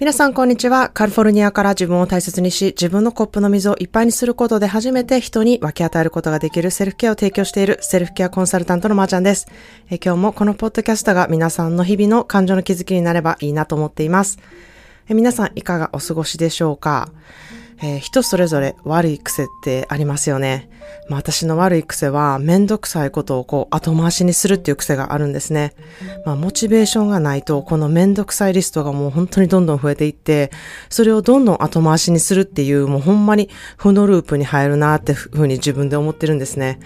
皆さんこんにちは。カリフォルニアから自分を大切にし、自分のコップの水をいっぱいにすることで初めて人に分け与えることができるセルフケアを提供しているセルフケアコンサルタントのまーちゃんです。え今日もこのポッドキャストが皆さんの日々の感情の気づきになればいいなと思っています。え皆さんいかがお過ごしでしょうか？えー、人それぞれ悪い癖ってありますよね。まあ私の悪い癖はめんどくさいことをこう後回しにするっていう癖があるんですね。まあモチベーションがないとこのめんどくさいリストがもう本当にどんどん増えていって、それをどんどん後回しにするっていうもうほんまに負のループに入るなってふうに自分で思ってるんですね。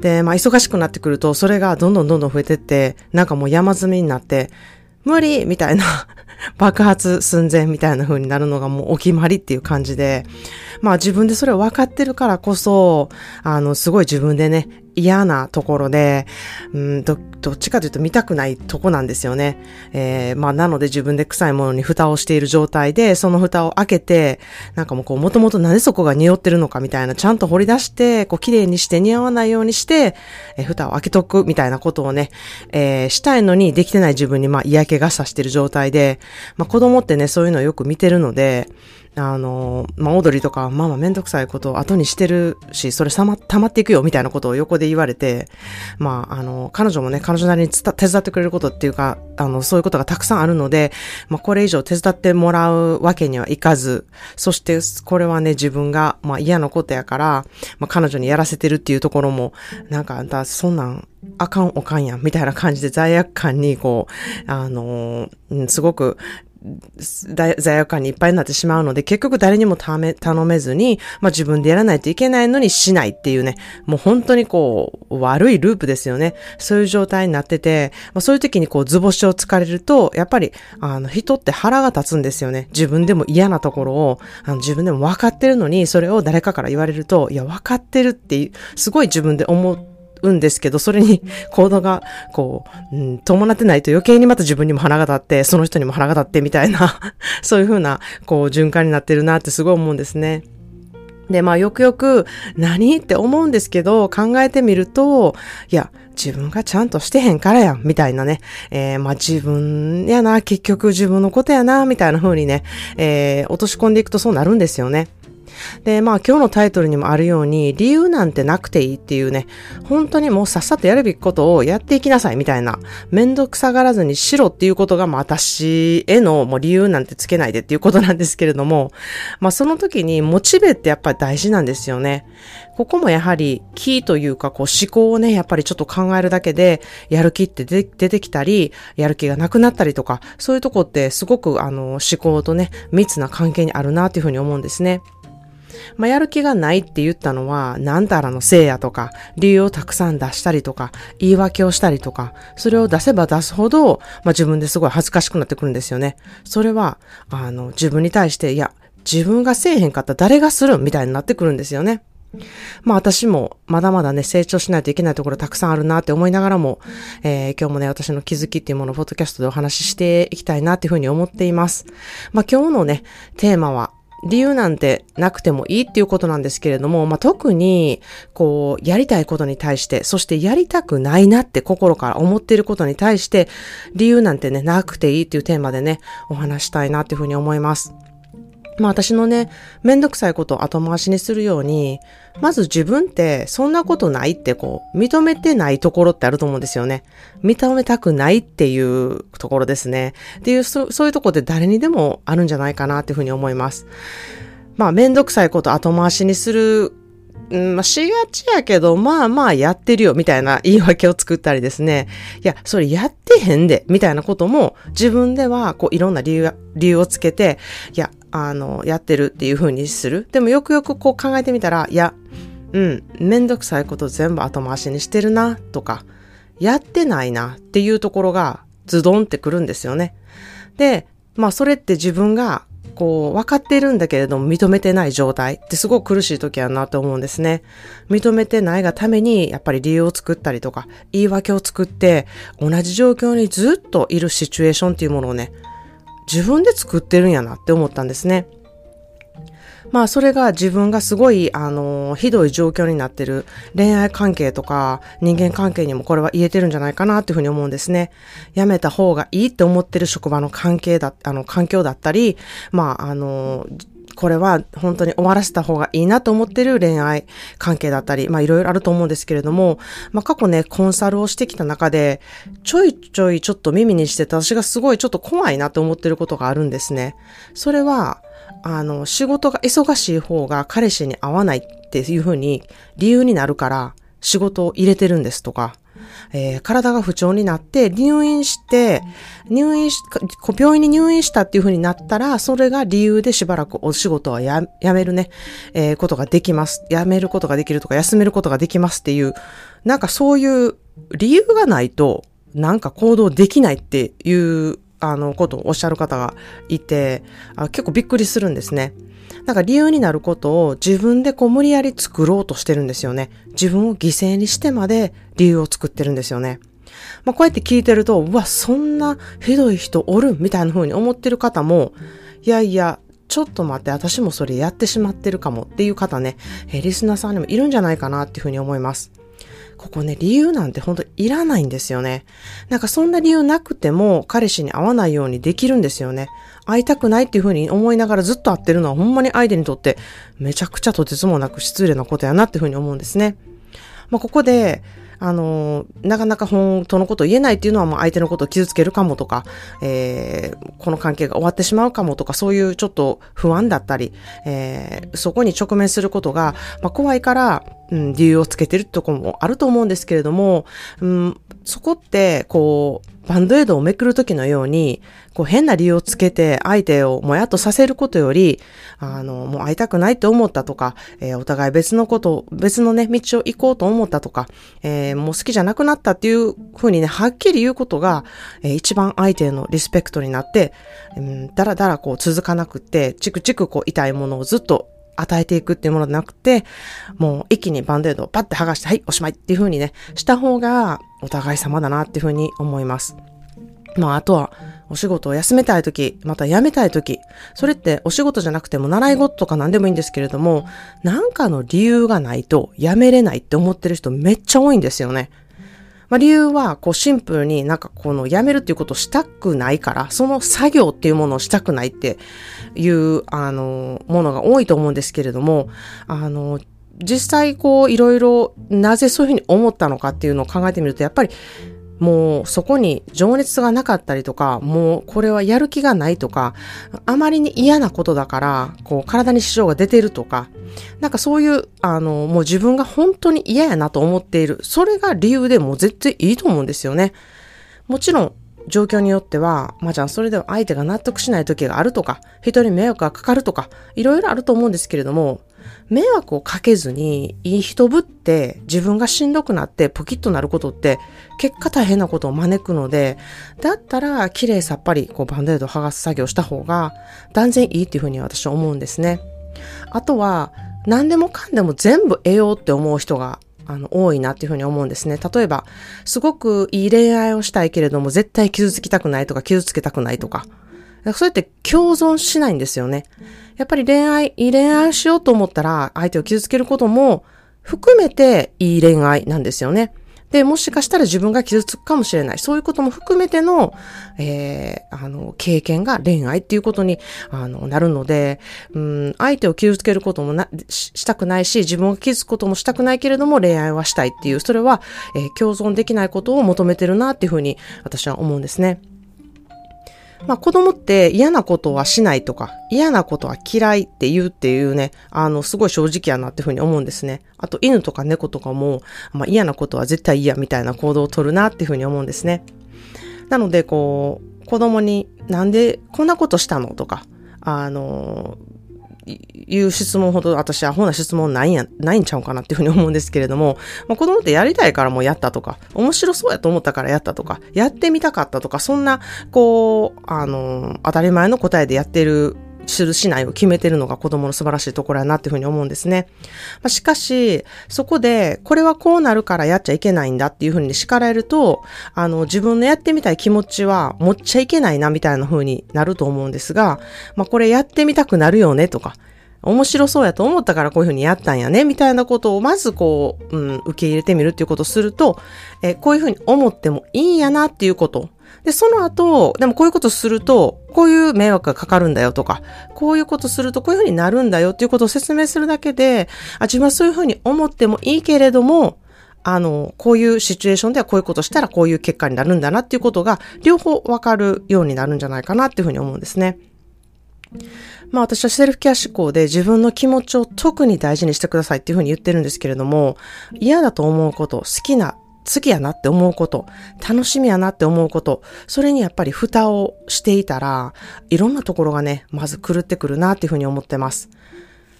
で、まあ忙しくなってくるとそれがどんどんどんどん増えてって、なんかもう山積みになって、無理みたいな 爆発寸前みたいな風になるのがもうお決まりっていう感じで、まあ自分でそれを分かってるからこそ、あの、すごい自分でね、嫌なところで、うんど、どっちかというと見たくないとこなんですよね。えー、まあなので自分で臭いものに蓋をしている状態で、その蓋を開けて、なんかもうこう、もともとなんでそこが匂ってるのかみたいな、ちゃんと掘り出して、こう、綺麗にして匂わないようにして、えー、蓋を開けとくみたいなことをね、えー、したいのにできてない自分にまあ嫌気がさしている状態で、まあ子供ってね、そういうのをよく見てるので、あの、まあ、オードリーとか、ママめんどくさいことを後にしてるし、それさま、溜まっていくよ、みたいなことを横で言われて、まあ、あの、彼女もね、彼女なりに手伝ってくれることっていうか、あの、そういうことがたくさんあるので、まあ、これ以上手伝ってもらうわけにはいかず、そして、これはね、自分が、まあ、嫌なことやから、まあ、彼女にやらせてるっていうところも、なんか、だ、そんなん、あかんおかんやん、みたいな感じで罪悪感に、こう、あの、すごく、罪悪感にいっぱいになってしまうので、結局誰にも頼めずに、まあ自分でやらないといけないのにしないっていうね、もう本当にこう、悪いループですよね。そういう状態になってて、まあそういう時にこう図星をつかれると、やっぱり、あの人って腹が立つんですよね。自分でも嫌なところを、あの自分でも分かってるのに、それを誰かから言われると、いや分かってるっていう、すごい自分で思って、うんですけど、それに行動が、こう、うん、伴ってないと余計にまた自分にも腹が立って、その人にも腹が立ってみたいな そういうふうな、こう、循環になってるなってすごい思うんですね。で、まあ、よくよく、何って思うんですけど、考えてみると、いや、自分がちゃんとしてへんからやん、みたいなね。えー、まあ、自分やな、結局自分のことやな、みたいな風にね、えー、落とし込んでいくとそうなるんですよね。で、まあ今日のタイトルにもあるように、理由なんてなくていいっていうね、本当にもうさっさとやるべきことをやっていきなさいみたいな、めんどくさがらずにしろっていうことが、まあ私へのもう理由なんてつけないでっていうことなんですけれども、まあその時にモチベってやっぱり大事なんですよね。ここもやはりキーというかこう思考をね、やっぱりちょっと考えるだけで、やる気って出てきたり、やる気がなくなったりとか、そういうとこってすごくあの思考とね、密な関係にあるなというふうに思うんですね。まあ、やる気がないって言ったのは、なんたらのせいやとか、理由をたくさん出したりとか、言い訳をしたりとか、それを出せば出すほど、まあ、自分ですごい恥ずかしくなってくるんですよね。それは、あの、自分に対して、いや、自分がせえへんかったら誰がするみたいになってくるんですよね。まあ私もまだまだね、成長しないといけないところたくさんあるなって思いながらも、えー、今日もね、私の気づきっていうものをポッドキャストでお話ししていきたいなっていうふうに思っています。まあ今日のね、テーマは、理由なんてなくてもいいっていうことなんですけれども、まあ、特に、こう、やりたいことに対して、そしてやりたくないなって心から思っていることに対して、理由なんてね、なくていいっていうテーマでね、お話したいなっていうふうに思います。まあ私のね、めんどくさいことを後回しにするように、まず自分ってそんなことないってこう、認めてないところってあると思うんですよね。認めたくないっていうところですね。っていう、そそういうところで誰にでもあるんじゃないかなっていうふうに思います。まあめんどくさいこと後回しにするん、まあ、しがちやけど、まあまあやってるよ、みたいな言い訳を作ったりですね。いや、それやってへんで、みたいなことも、自分では、こう、いろんな理由、理由をつけて、いや、あの、やってるっていう風にする。でもよくよくこう考えてみたら、いや、うん、めんどくさいこと全部後回しにしてるな、とか、やってないなっていうところがズドンってくるんですよね。で、まあそれって自分がこう分かっているんだけれども認めてない状態ってすごく苦しい時やなと思うんですね。認めてないがためにやっぱり理由を作ったりとか言い訳を作って同じ状況にずっといるシチュエーションっていうものをね自分で作ってるんやなって思ったんですね。まあそれが自分がすごい、あの、ひどい状況になってる恋愛関係とか人間関係にもこれは言えてるんじゃないかなっていうふうに思うんですね。やめた方がいいって思ってる職場の関係だ、あの、環境だったり、まあ、あの、これは本当に終わらせた方がいいなと思ってる恋愛関係だったり、まあいろいろあると思うんですけれども、まあ過去ね、コンサルをしてきた中で、ちょいちょいちょっと耳にしてた私がすごいちょっと怖いなと思ってることがあるんですね。それは、あの、仕事が忙しい方が彼氏に合わないっていうふうに理由になるから仕事を入れてるんですとか、えー、体が不調になって入院して、入院し、病院に入院したっていう風になったら、それが理由でしばらくお仕事はやめるね、えー、ことができます。やめることができるとか、休めることができますっていう、なんかそういう理由がないと、なんか行動できないっていうあの、ことをおっしゃる方がいて、あ結構びっくりするんですね。なんか理由になることを自分でこう無理やり作ろうとしてるんですよね。自分を犠牲にしてまで理由を作ってるんですよね。まあこうやって聞いてると、うわ、そんなひどい人おるみたいな風に思ってる方も、いやいや、ちょっと待って、私もそれやってしまってるかもっていう方ね、リスナーさんにもいるんじゃないかなっていう風に思います。ここね、理由なんて本当いらないんですよね。なんかそんな理由なくても彼氏に会わないようにできるんですよね。会いたくないっていうふうに思いながらずっと会ってるのはほんまに相手にとってめちゃくちゃとてつもなく失礼なことやなっていうふうに思うんですね。まあ、ここで、あの、なかなか本当のことを言えないっていうのは、もう相手のことを傷つけるかもとか、えー、この関係が終わってしまうかもとか、そういうちょっと不安だったり、えー、そこに直面することが、まあ、怖いから、うん、理由をつけてるとこもあると思うんですけれども、うん、そこって、こう、バンドエイドをめくるときのように、こう変な理由をつけて相手をもやっとさせることより、あの、もう会いたくないと思ったとか、えー、お互い別のこと、別のね、道を行こうと思ったとか、えー、もう好きじゃなくなったっていうふうにね、はっきり言うことが、えー、一番相手へのリスペクトになって、うん、だらだらこう続かなくって、チクチクこう痛いものをずっと与えていくっていうものじゃなくて、もう一気にバンデードをパッて剥がして、はい、おしまいっていう風にね、した方がお互い様だなっていう風に思います。まあ、あとは、お仕事を休めたいとき、また辞めたいとき、それってお仕事じゃなくても習い事とか何でもいいんですけれども、なんかの理由がないと辞めれないって思ってる人めっちゃ多いんですよね。まあ、理由は、こうシンプルになんかこの辞めるっていうことをしたくないから、その作業っていうものをしたくないっていう、あの、ものが多いと思うんですけれども、あの、実際こういろいろなぜそういうふうに思ったのかっていうのを考えてみると、やっぱりもうそこに情熱がなかったりとか、もうこれはやる気がないとか、あまりに嫌なことだから、こう体に支障が出てるとか、なんかそういう、あの、もう自分が本当に嫌やなと思っている。それが理由でもう絶対いいと思うんですよね。もちろん、状況によっては、まあじゃあそれでは相手が納得しない時があるとか、人に迷惑がかかるとか、いろいろあると思うんですけれども、迷惑をかけずに、いい人ぶって自分がしんどくなってポキッとなることって、結果大変なことを招くので、だったら綺麗さっぱりこうバンデード剥がす作業した方が断然いいっていうふうに私は思うんですね。あとは、何でもかんでも全部得ようって思う人があの、多いなっていうふうに思うんですね。例えば、すごくいい恋愛をしたいけれども、絶対傷つきたくないとか、傷つけたくないとか。そうやって共存しないんですよね。やっぱり恋愛、いい恋愛しようと思ったら、相手を傷つけることも含めていい恋愛なんですよね。で、もしかしたら自分が傷つくかもしれない。そういうことも含めての、えー、あの、経験が恋愛っていうことに、あの、なるので、うん、相手を傷つけることもな、したくないし、自分が傷つくこともしたくないけれども、恋愛はしたいっていう、それは、えー、共存できないことを求めてるなっていうふうに、私は思うんですね。まあ子供って嫌なことはしないとか、嫌なことは嫌いって言うっていうね、あの、すごい正直やなっていうふうに思うんですね。あと犬とか猫とかも、まあ嫌なことは絶対嫌みたいな行動をとるなっていうふうに思うんですね。なので、こう、子供になんでこんなことしたのとか、あの、いう質問ほど私アホな質問ないんや、ないんちゃうかなっていうふうに思うんですけれども、まあ、子供ってやりたいからもうやったとか、面白そうやと思ったからやったとか、やってみたかったとか、そんな、こう、あの、当たり前の答えでやってるするしないを決めてるのが子供の素晴らしいところやなっていうふうに思うんですね。まあ、しかし、そこで、これはこうなるからやっちゃいけないんだっていうふうに叱られると、あの、自分のやってみたい気持ちは持っちゃいけないなみたいなふうになると思うんですが、まあ、これやってみたくなるよねとか、面白そうやと思ったからこういうふうにやったんやね、みたいなことをまずこう、うん、受け入れてみるっていうことをすると、えこういうふうに思ってもいいんやなっていうこと。で、その後、でもこういうことすると、こういう迷惑がかかるんだよとか、こういうことするとこういうふうになるんだよっていうことを説明するだけで、あ、自分はそういうふうに思ってもいいけれども、あの、こういうシチュエーションではこういうことしたらこういう結果になるんだなっていうことが、両方わかるようになるんじゃないかなっていうふうに思うんですね。まあ私はセルフケア思考で自分の気持ちを特に大事にしてくださいっていうふうに言ってるんですけれども、嫌だと思うこと、好きな好きやなって思うこと、楽しみやなって思うこと、それにやっぱり蓋をしていたら、いろんなところがね、まず狂ってくるなっていうふうに思ってます。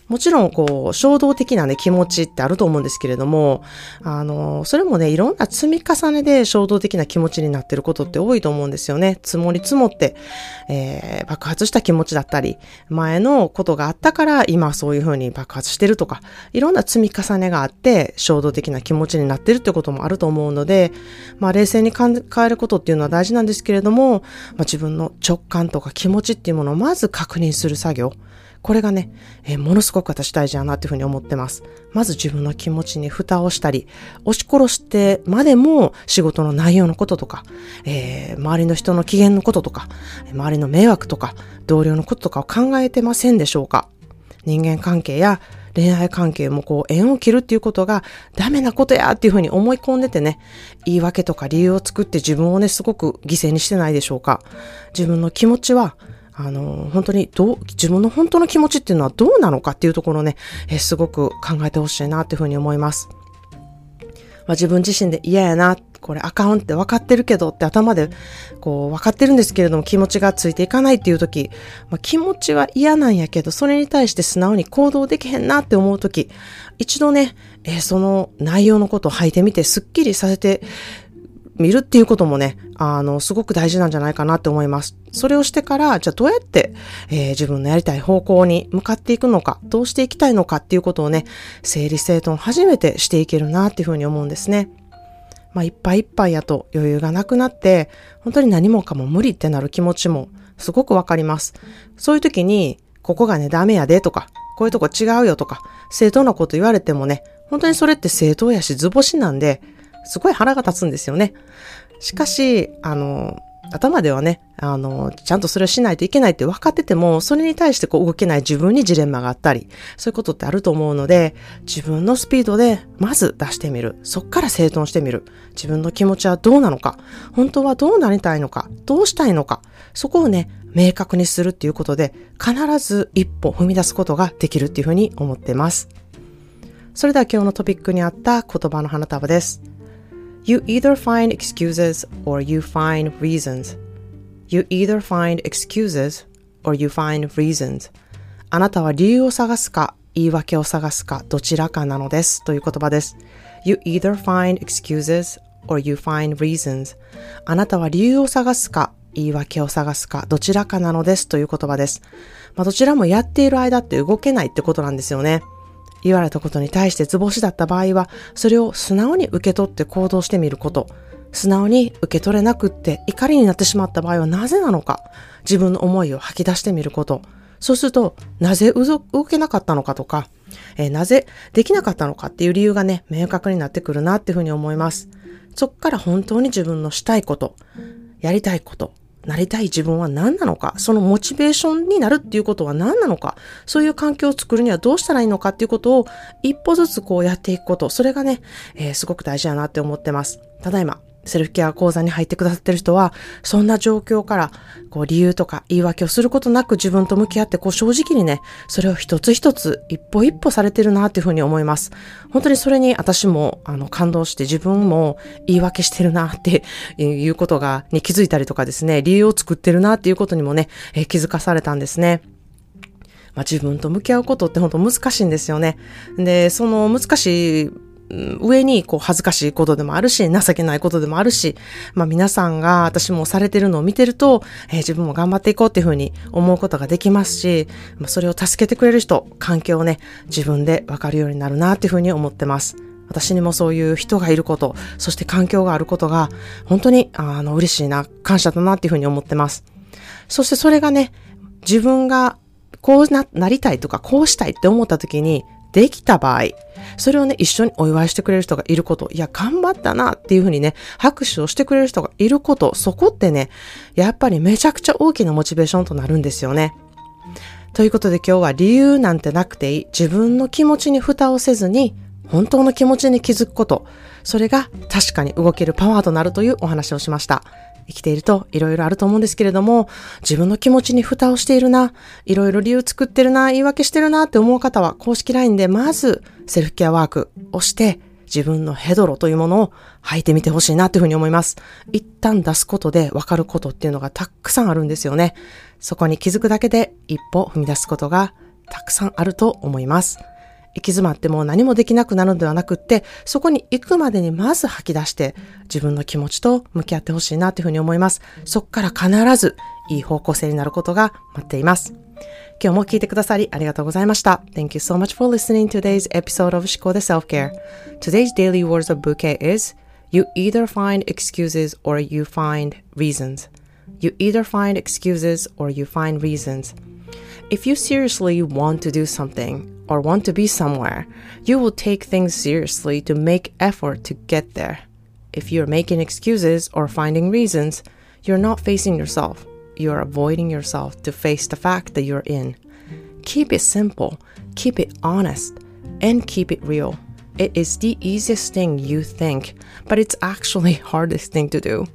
もちろん、こう、衝動的なね、気持ちってあると思うんですけれども、あの、それもね、いろんな積み重ねで衝動的な気持ちになってることって多いと思うんですよね。積もり積もって、えー、爆発した気持ちだったり、前のことがあったから今そういうふうに爆発してるとか、いろんな積み重ねがあって、衝動的な気持ちになってるってこともあると思うので、まあ、冷静に考えることっていうのは大事なんですけれども、まあ、自分の直感とか気持ちっていうものをまず確認する作業。これがね、えー、ものすごく私大事だなっていうふうに思ってます。まず自分の気持ちに蓋をしたり、押し殺してまでも仕事の内容のこととか、えー、周りの人の機嫌のこととか、周りの迷惑とか、同僚のこととかを考えてませんでしょうか人間関係や恋愛関係もこう縁を切るっていうことがダメなことやっていうふうに思い込んでてね、言い訳とか理由を作って自分をね、すごく犠牲にしてないでしょうか。自分の気持ちはあの、本当にどう、自分の本当の気持ちっていうのはどうなのかっていうところね、えすごく考えてほしいなっていうふうに思います。まあ、自分自身で嫌やな、これあかんって分かってるけどって頭でこう分かってるんですけれども気持ちがついていかないっていう時、まあ、気持ちは嫌なんやけどそれに対して素直に行動できへんなって思う時一度ね、えー、その内容のことを吐いてみてスッキリさせて見るっていうこともね、あの、すごく大事なんじゃないかなって思います。それをしてから、じゃあどうやって、えー、自分のやりたい方向に向かっていくのか、どうしていきたいのかっていうことをね、整理整頓初めてしていけるなっていうふうに思うんですね。まあ、いっぱいいっぱいやと余裕がなくなって、本当に何もかも無理ってなる気持ちもすごくわかります。そういう時に、ここがね、ダメやでとか、こういうとこ違うよとか、正当なこと言われてもね、本当にそれって正当やし図星なんで、すごい腹が立つんですよね。しかし、あの、頭ではね、あの、ちゃんとそれをしないといけないって分かってても、それに対してこう動けない自分にジレンマがあったり、そういうことってあると思うので、自分のスピードでまず出してみる。そっから整頓してみる。自分の気持ちはどうなのか、本当はどうなりたいのか、どうしたいのか、そこをね、明確にするっていうことで、必ず一歩踏み出すことができるっていうふうに思ってます。それでは今日のトピックにあった言葉の花束です。You either find excuses or you find reasons. You either find excuses or you find reasons. あなたは理由を探すか言い訳を探すかどちらかなのですという言葉です。You either find excuses or you find reasons. あなたは理由を探すか言い訳を探すかどちらかなのですという言葉です。まあ、どちらもやっている間って動けないってことなんですよね。言われたことに対して図星だった場合は、それを素直に受け取って行動してみること。素直に受け取れなくって怒りになってしまった場合はなぜなのか。自分の思いを吐き出してみること。そうすると、なぜ動けなかったのかとか、えー、なぜできなかったのかっていう理由がね、明確になってくるなっていうふうに思います。そっから本当に自分のしたいこと、やりたいこと、なりたい自分は何なのか、そのモチベーションになるっていうことは何なのか、そういう環境を作るにはどうしたらいいのかっていうことを一歩ずつこうやっていくこと、それがね、えー、すごく大事だなって思ってます。ただいま、セルフケア講座に入ってくださってる人は、そんな状況から、こう理由とか言い訳をすることなく自分と向き合って、こう正直にね、それを一つ一つ、一歩一歩されてるなっていうふうに思います。本当にそれに私も、あの、感動して自分も言い訳してるなっていうことが、に気づいたりとかですね、理由を作ってるなっていうことにもね、え気づかされたんですね。まあ、自分と向き合うことって本当難しいんですよね。で、その難しい上にこう恥ずかしいことでもあるし、情けないことでもあるし、まあ皆さんが私もされてるのを見てると、えー、自分も頑張っていこうっていうふうに思うことができますし、まあ、それを助けてくれる人、環境をね、自分でわかるようになるなっていうふうに思ってます。私にもそういう人がいること、そして環境があることが、本当に、あの、嬉しいな、感謝だなっていうふうに思ってます。そしてそれがね、自分がこうな、なりたいとか、こうしたいって思った時に、できた場合、それをね、一緒にお祝いしてくれる人がいること、いや、頑張ったなっていうふうにね、拍手をしてくれる人がいること、そこってね、やっぱりめちゃくちゃ大きなモチベーションとなるんですよね。ということで今日は理由なんてなくていい、自分の気持ちに蓋をせずに、本当の気持ちに気づくこと、それが確かに動けるパワーとなるというお話をしました。生きていると色々あると思うんですけれども、自分の気持ちに蓋をしているな、いろいろ理由作ってるな、言い訳してるなって思う方は公式 LINE でまずセルフケアワークをして自分のヘドロというものを吐いてみてほしいなというふうに思います。一旦出すことで分かることっていうのがたくさんあるんですよね。そこに気づくだけで一歩踏み出すことがたくさんあると思います。行き詰まっても何もできなくなるのではなくって、そこに行くまでにまず吐き出して、自分の気持ちと向き合ってほしいなというふうに思います。そこから必ずいい方向性になることが待っています。今日も聞いてくださりありがとうございました。Thank you so much for listening to today's episode of 思考で Self-Care. Today's daily words of bouquet is You either find excuses or you find reasons. You either find excuses or you find reasons. If you seriously want to do something or want to be somewhere, you will take things seriously to make effort to get there. If you're making excuses or finding reasons, you're not facing yourself. You're avoiding yourself to face the fact that you're in. Keep it simple, keep it honest, and keep it real. It is the easiest thing you think, but it's actually hardest thing to do.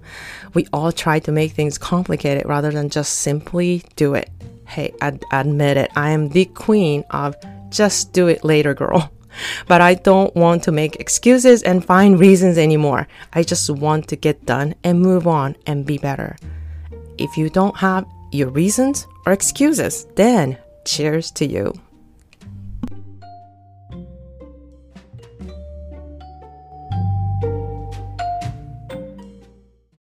We all try to make things complicated rather than just simply do it. Hey, I'd admit it, I am the queen of just do it later, girl. But I don't want to make excuses and find reasons anymore. I just want to get done and move on and be better. If you don't have your reasons or excuses, then cheers to you.